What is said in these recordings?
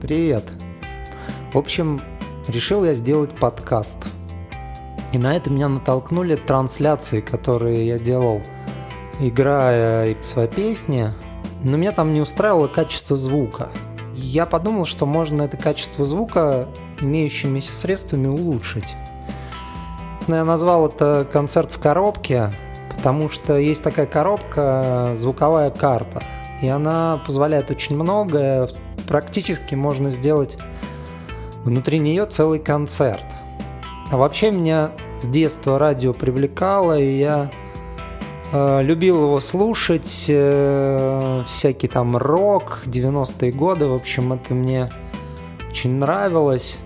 Привет. В общем, решил я сделать подкаст. И на это меня натолкнули трансляции, которые я делал, играя свои песни. Но меня там не устраивало качество звука. Я подумал, что можно это качество звука имеющимися средствами улучшить. Я назвал это концерт в коробке, потому что есть такая коробка, звуковая карта. И она позволяет очень многое, практически можно сделать внутри нее целый концерт. А вообще меня с детства радио привлекало, и я э, любил его слушать, э, всякий там рок, 90-е годы, в общем, это мне очень нравилось.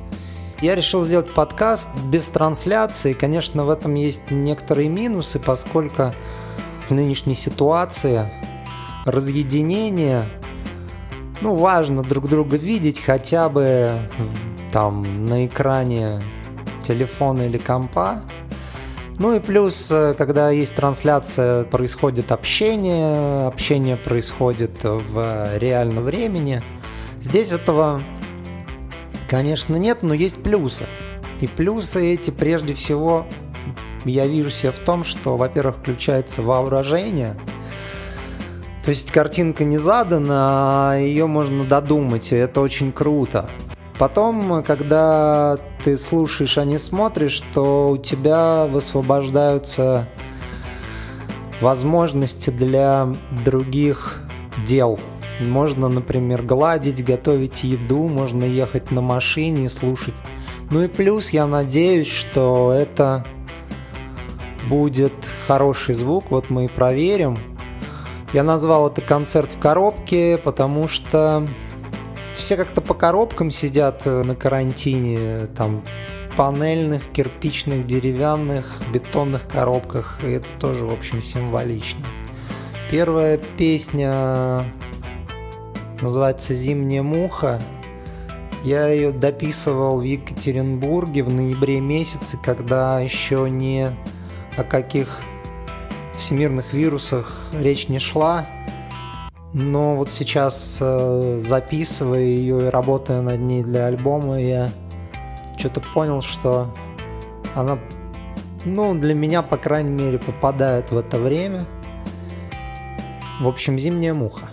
Я решил сделать подкаст без трансляции. Конечно, в этом есть некоторые минусы, поскольку в нынешней ситуации разъединение – ну, важно друг друга видеть хотя бы там на экране телефона или компа. Ну и плюс, э, когда есть трансляция, происходит общение, общение происходит в реальном времени. Здесь этого, конечно, нет, но есть плюсы. И плюсы эти прежде всего я вижу себе в том, что, во-первых, включается воображение – то есть картинка не задана, а ее можно додумать, и это очень круто. Потом, когда ты слушаешь, а не смотришь, то у тебя высвобождаются возможности для других дел. Можно, например, гладить, готовить еду, можно ехать на машине и слушать. Ну и плюс я надеюсь, что это будет хороший звук. Вот мы и проверим. Я назвал это концерт в коробке, потому что все как-то по коробкам сидят на карантине, там панельных, кирпичных, деревянных, бетонных коробках, и это тоже, в общем, символично. Первая песня называется «Зимняя муха». Я ее дописывал в Екатеринбурге в ноябре месяце, когда еще не о каких всемирных вирусах речь не шла, но вот сейчас, э, записывая ее и работая над ней для альбома, я что-то понял, что она, ну, для меня, по крайней мере, попадает в это время. В общем, «Зимняя муха».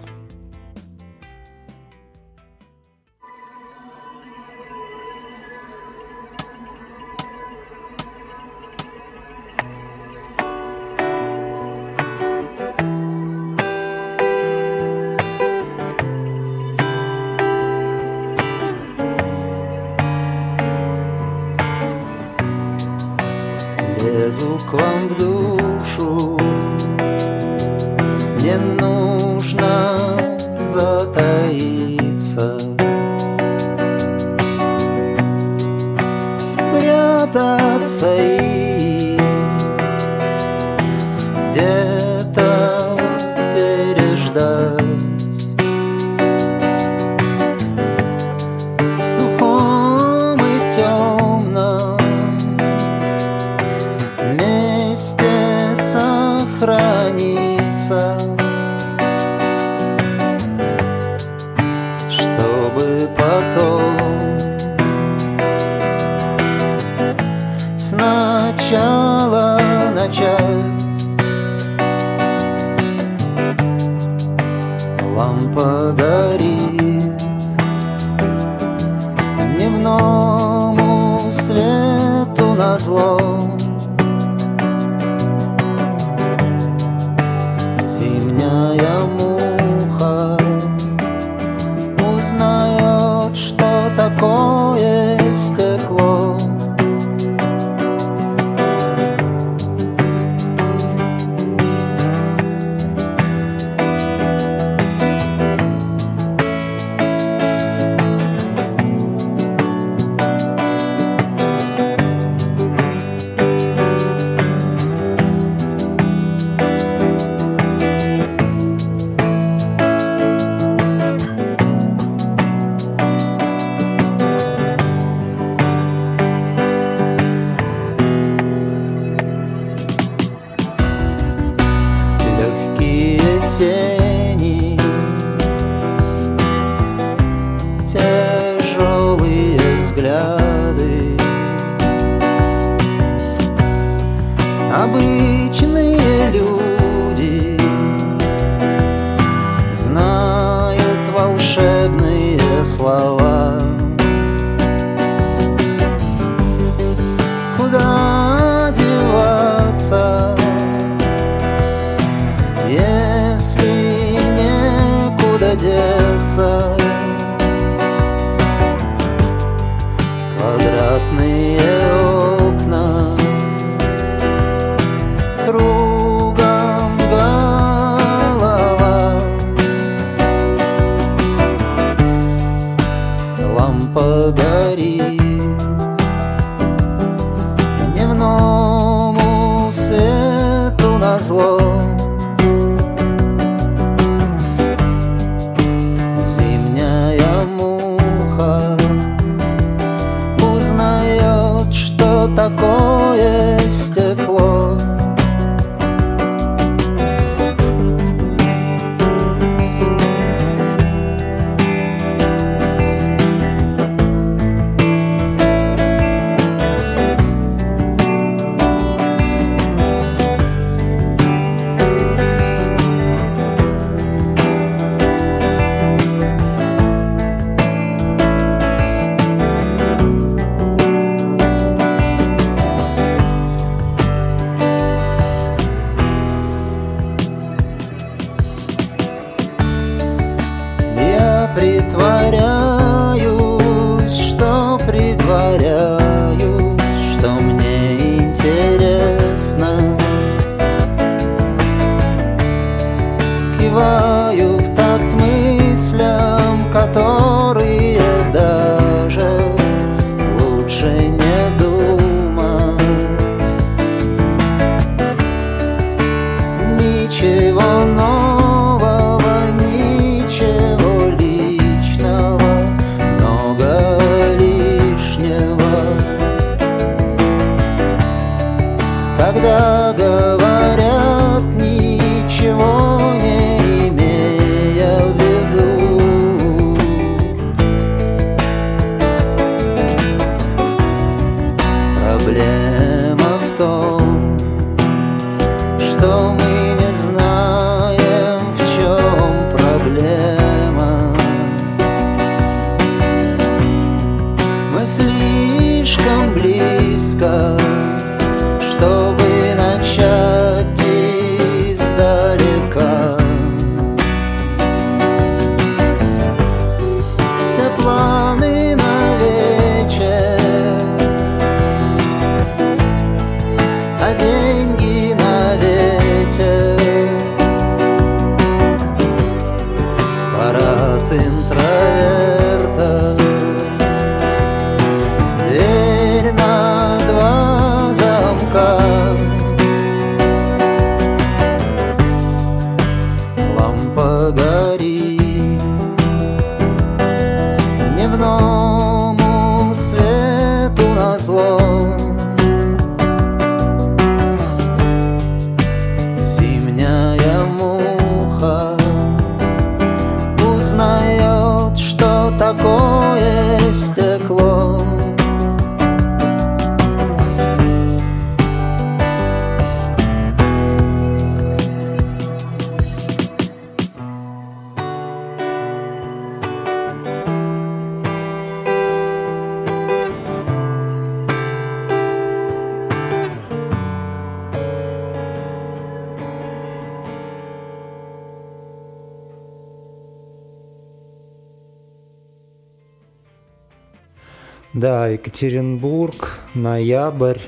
Да, Екатеринбург, ноябрь,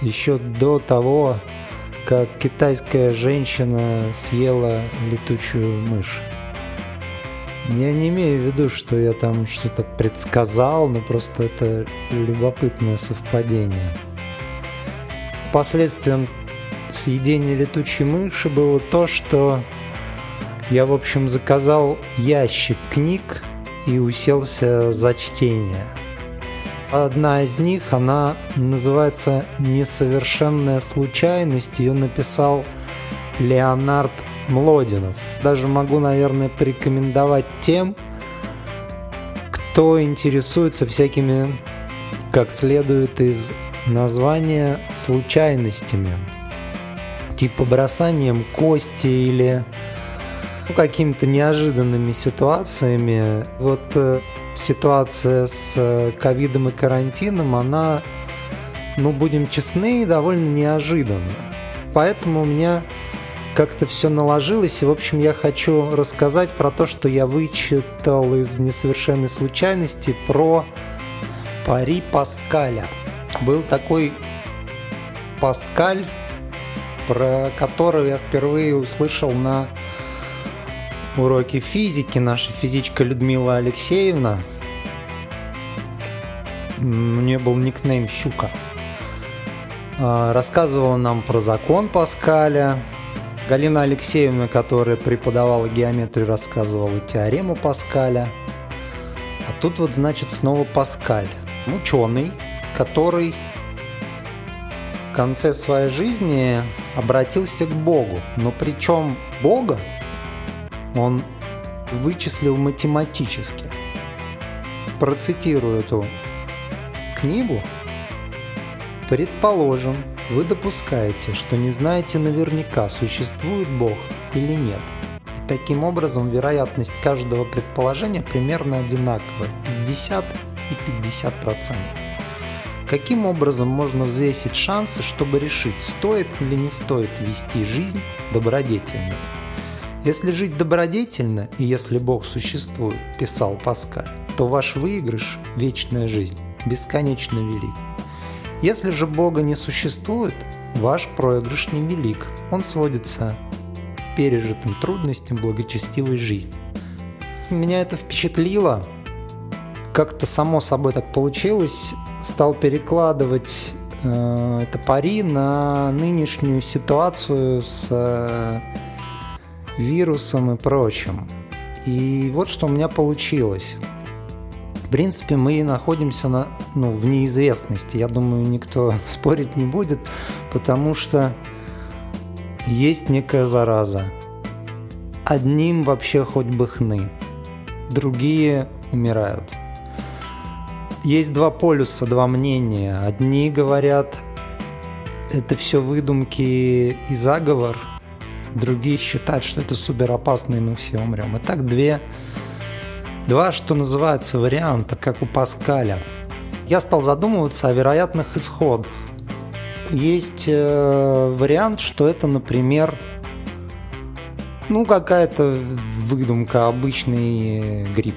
еще до того, как китайская женщина съела летучую мышь. Я не имею в виду, что я там что-то предсказал, но просто это любопытное совпадение. Последствием съедения летучей мыши было то, что я, в общем, заказал ящик книг и уселся за чтение. Одна из них, она называется «Несовершенная случайность». Ее написал Леонард Млодинов. Даже могу, наверное, порекомендовать тем, кто интересуется всякими, как следует из названия, случайностями. Типа бросанием кости или ну, какими-то неожиданными ситуациями. Вот э, ситуация с э, ковидом и карантином, она, ну, будем честны, довольно неожиданна. Поэтому у меня как-то все наложилось, и, в общем, я хочу рассказать про то, что я вычитал из несовершенной случайности про пари Паскаля. Был такой Паскаль, про которого я впервые услышал на уроке физики. Наша физичка Людмила Алексеевна. У нее был никнейм Щука. А, рассказывала нам про закон Паскаля. Галина Алексеевна, которая преподавала геометрию, рассказывала теорему Паскаля. А тут вот, значит, снова Паскаль. Ученый, который в конце своей жизни обратился к Богу. Но причем Бога он вычислил математически. Процитирую эту книгу. Предположим, вы допускаете, что не знаете наверняка, существует Бог или нет. И таким образом вероятность каждого предположения примерно одинаковая – 50 и 50 процентов. Каким образом можно взвесить шансы, чтобы решить, стоит или не стоит вести жизнь добродетельно? Если жить добродетельно, и если Бог существует, писал Паскаль, то ваш выигрыш – вечная жизнь, бесконечно велик. Если же Бога не существует, ваш проигрыш невелик, он сводится к пережитым трудностям благочестивой жизни. Меня это впечатлило, как-то само собой так получилось, стал перекладывать э, это пари на нынешнюю ситуацию с э, вирусом и прочим. И вот что у меня получилось. В принципе, мы находимся на, ну, в неизвестности. Я думаю, никто спорить не будет, потому что есть некая зараза. Одним вообще хоть бы хны, другие умирают. Есть два полюса, два мнения. Одни говорят, это все выдумки и заговор – другие считают, что это супер опасно, и мы все умрем. Итак, две, два, что называется, варианта, как у Паскаля. Я стал задумываться о вероятных исходах. Есть э, вариант, что это, например, ну, какая-то выдумка, обычный грипп.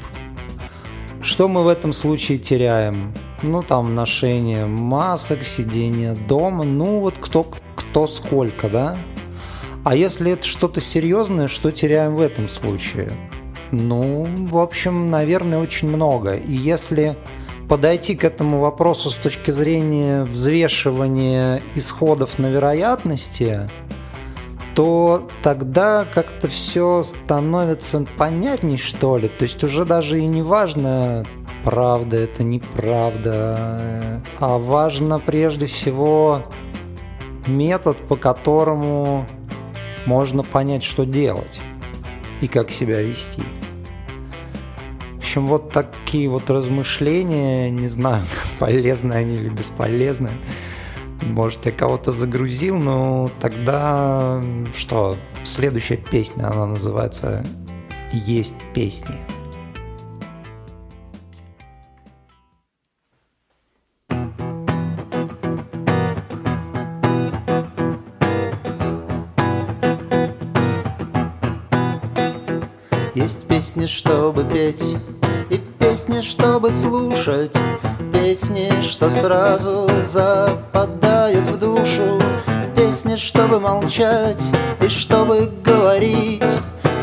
Что мы в этом случае теряем? Ну, там, ношение масок, сидение дома, ну, вот кто, кто сколько, да? А если это что-то серьезное, что теряем в этом случае? Ну, в общем, наверное, очень много. И если подойти к этому вопросу с точки зрения взвешивания исходов на вероятности, то тогда как-то все становится понятней, что ли. То есть уже даже и не важно, правда это неправда, а важно прежде всего метод, по которому можно понять, что делать и как себя вести. В общем, вот такие вот размышления, не знаю, полезны они или бесполезны. Может, я кого-то загрузил, но тогда что? Следующая песня, она называется «Есть песни». Чтобы петь, и песни, чтобы слушать, Песни, что сразу западают в душу, Песни, чтобы молчать и чтобы говорить,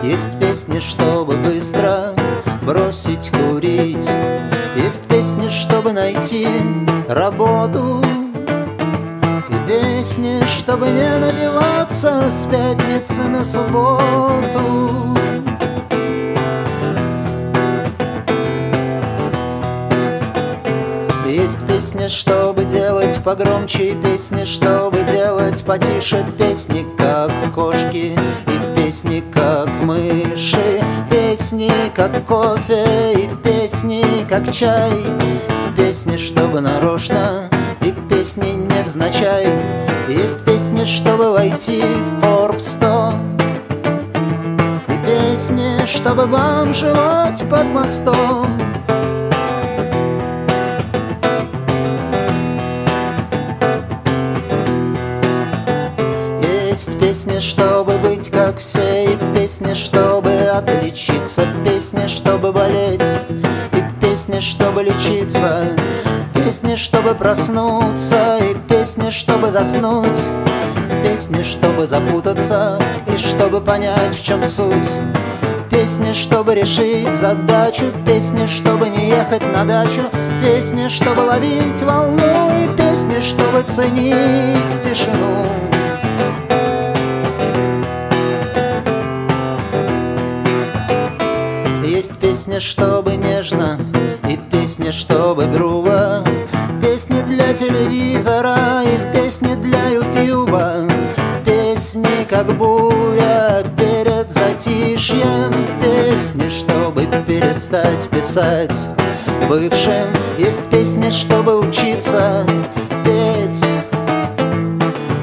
Есть песни, чтобы быстро бросить курить, Есть песни, чтобы найти работу, и песни, чтобы не набиваться с пятницы на субботу. Песни, чтобы делать погромче И песни, чтобы делать потише. Песни, как кошки И песни, как мыши. Песни, как кофе И песни, как чай. Песни, чтобы нарочно И песни невзначай. Есть песни, чтобы войти в Forbes 100 чтобы бомжевать под мостом песни, чтобы быть как все И песни, чтобы отличиться Песни, чтобы болеть И песни, чтобы лечиться Песни, чтобы проснуться И песни, чтобы заснуть Песни, чтобы запутаться И чтобы понять, в чем суть Песни, чтобы решить задачу Песни, чтобы не ехать на дачу Песни, чтобы ловить волну И песни, чтобы ценить тишину Песни, чтобы нежно И песни, чтобы грубо. Песни для телевизора И песни для ютуба Песни, как буря перед затишьем. Песни, чтобы перестать писать. Бывшим Есть песни, чтобы учиться петь.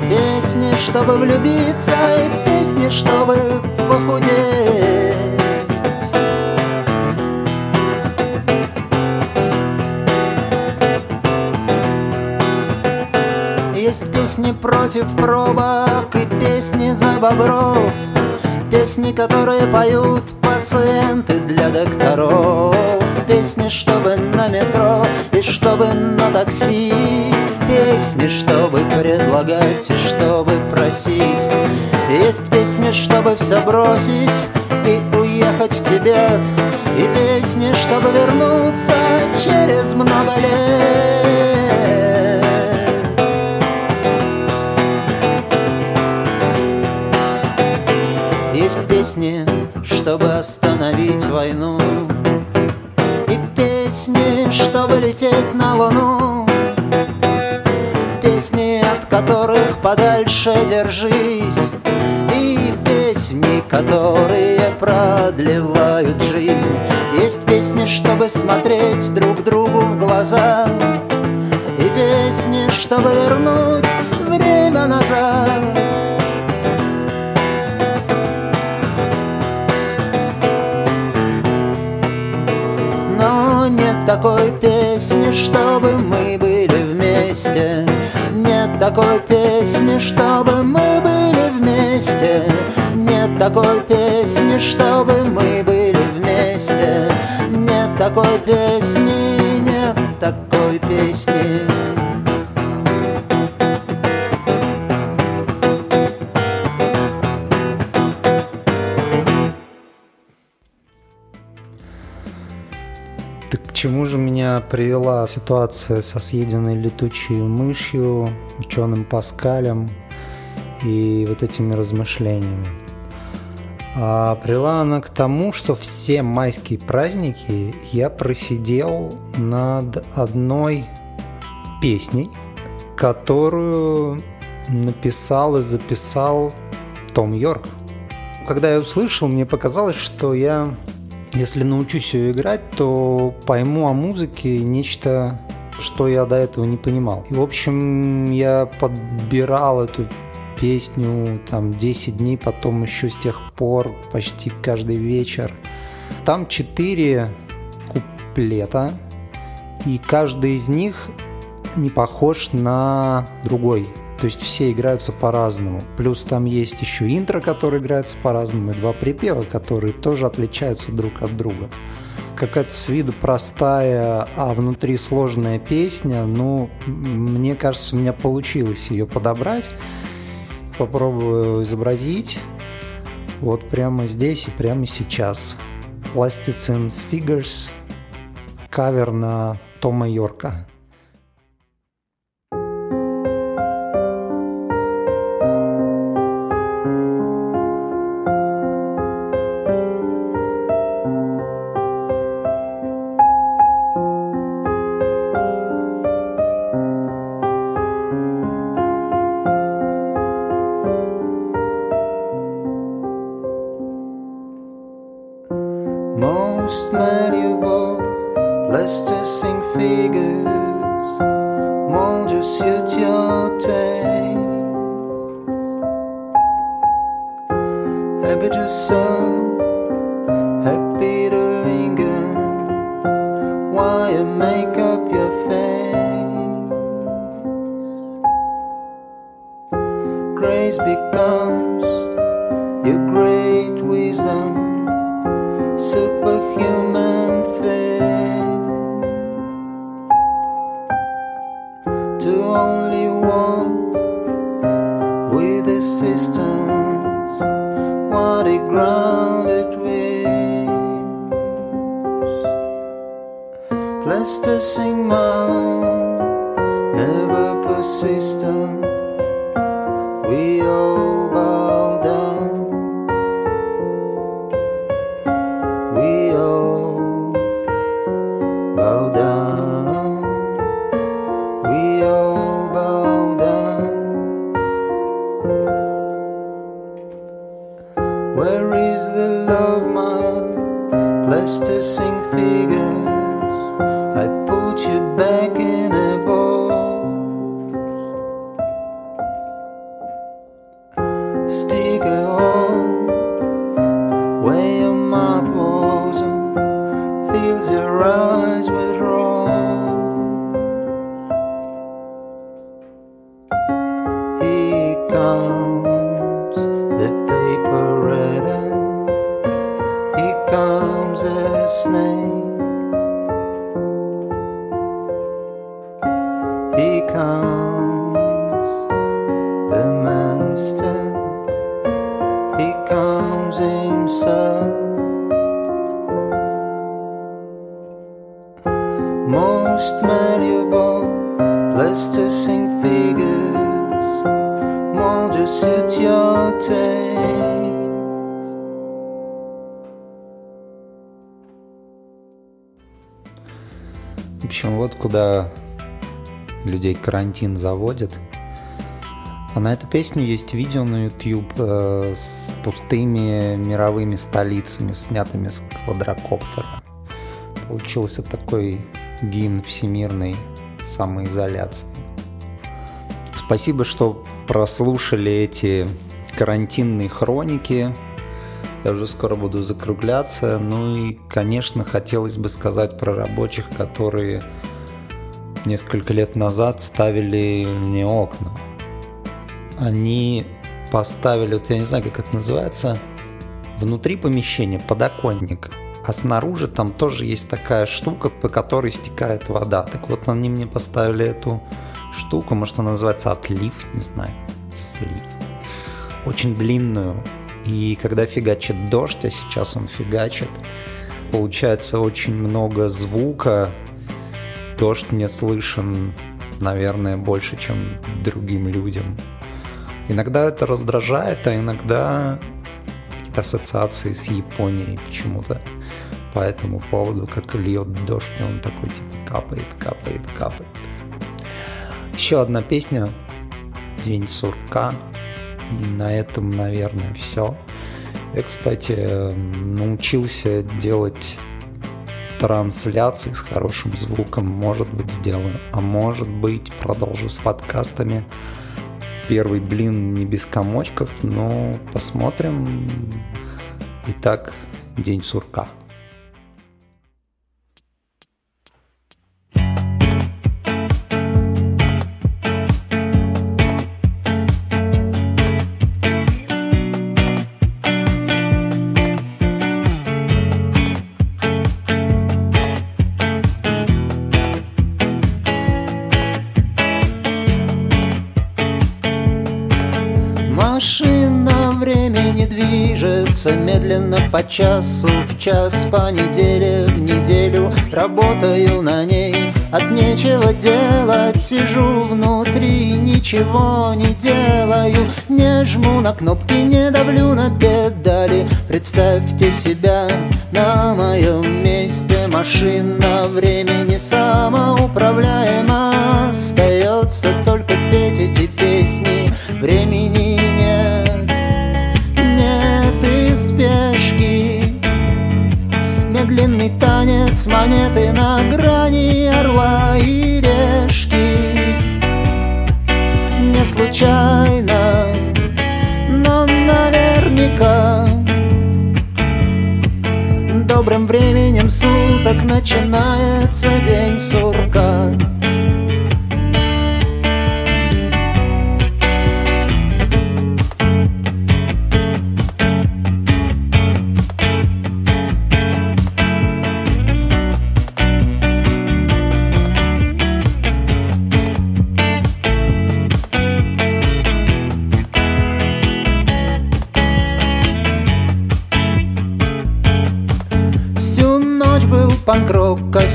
Песни, чтобы влюбиться И песни, чтобы против пробок и песни за бобров. Песни, которые поют пациенты для докторов. Песни, чтобы на метро и чтобы на такси. Песни, чтобы предлагать и чтобы просить. Есть песни, чтобы все бросить и уехать в Тибет. И песни, чтобы вернуться через много лет песни, чтобы остановить войну. И песни, чтобы лететь на луну. Песни, от которых подальше держись. И песни, которые продлевают жизнь. Есть песни, чтобы смотреть друг другу в глаза. И песни, чтобы вернуть время назад такой песни, чтобы мы были вместе. Нет такой песни, чтобы мы были вместе. Нет такой песни, чтобы мы были вместе. Нет такой песни, привела ситуация со съеденной летучей мышью, ученым Паскалем и вот этими размышлениями? А привела она к тому, что все майские праздники я просидел над одной песней, которую написал и записал Том Йорк. Когда я услышал, мне показалось, что я если научусь ее играть, то пойму о музыке нечто, что я до этого не понимал. И, в общем, я подбирал эту песню там 10 дней, потом еще с тех пор почти каждый вечер. Там 4 куплета, и каждый из них не похож на другой. То есть все играются по-разному. Плюс там есть еще интро, которые играются по-разному, и два припева, которые тоже отличаются друг от друга. Какая-то с виду простая, а внутри сложная песня, но мне кажется, у меня получилось ее подобрать. Попробую изобразить вот прямо здесь и прямо сейчас. Plasticine Figures, кавер на Тома Йорка. Where your mouth was, общем, вот куда людей карантин заводит. А на эту песню есть видео на YouTube э, с пустыми мировыми столицами, снятыми с квадрокоптера. Получился такой гимн всемирной самоизоляции. Спасибо, что прослушали эти карантинные хроники. Я уже скоро буду закругляться. Ну и, конечно, хотелось бы сказать про рабочих, которые несколько лет назад ставили мне окна. Они поставили, вот я не знаю, как это называется, внутри помещения подоконник, а снаружи там тоже есть такая штука, по которой стекает вода. Так вот, они мне поставили эту штуку, может, она называется отлив, не знаю, слив. Очень длинную. И когда фигачит дождь, а сейчас он фигачит, получается очень много звука. Дождь не слышен, наверное, больше, чем другим людям. Иногда это раздражает, а иногда какие-то ассоциации с Японией почему-то по этому поводу, как льет дождь, и он такой типа капает, капает, капает. Еще одна песня «День сурка». На этом, наверное, все. Я, кстати, научился делать трансляции с хорошим звуком. Может быть, сделаю. А может быть, продолжу с подкастами. Первый блин не без комочков, но посмотрим. Итак, День сурка. Движется медленно по часу в час, по неделе в неделю работаю на ней. От нечего делать сижу внутри, ничего не делаю, не жму на кнопки, не давлю на педали. Представьте себя на моем месте, машина времени самоуправляема, остается Медленный танец монеты на грани орла и решки. Не случайно, но наверняка. Добрым временем суток начинается день сурка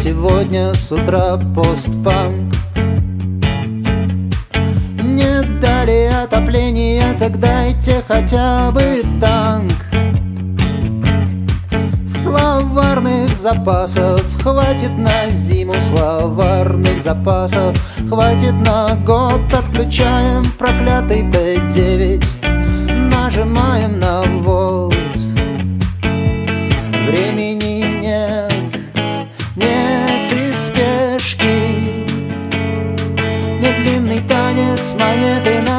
сегодня с утра постпанк Не дали отопления, так дайте хотя бы танк. Словарных запасов хватит на зиму Словарных запасов хватит на год. Отключаем проклятый Т9 танец монеты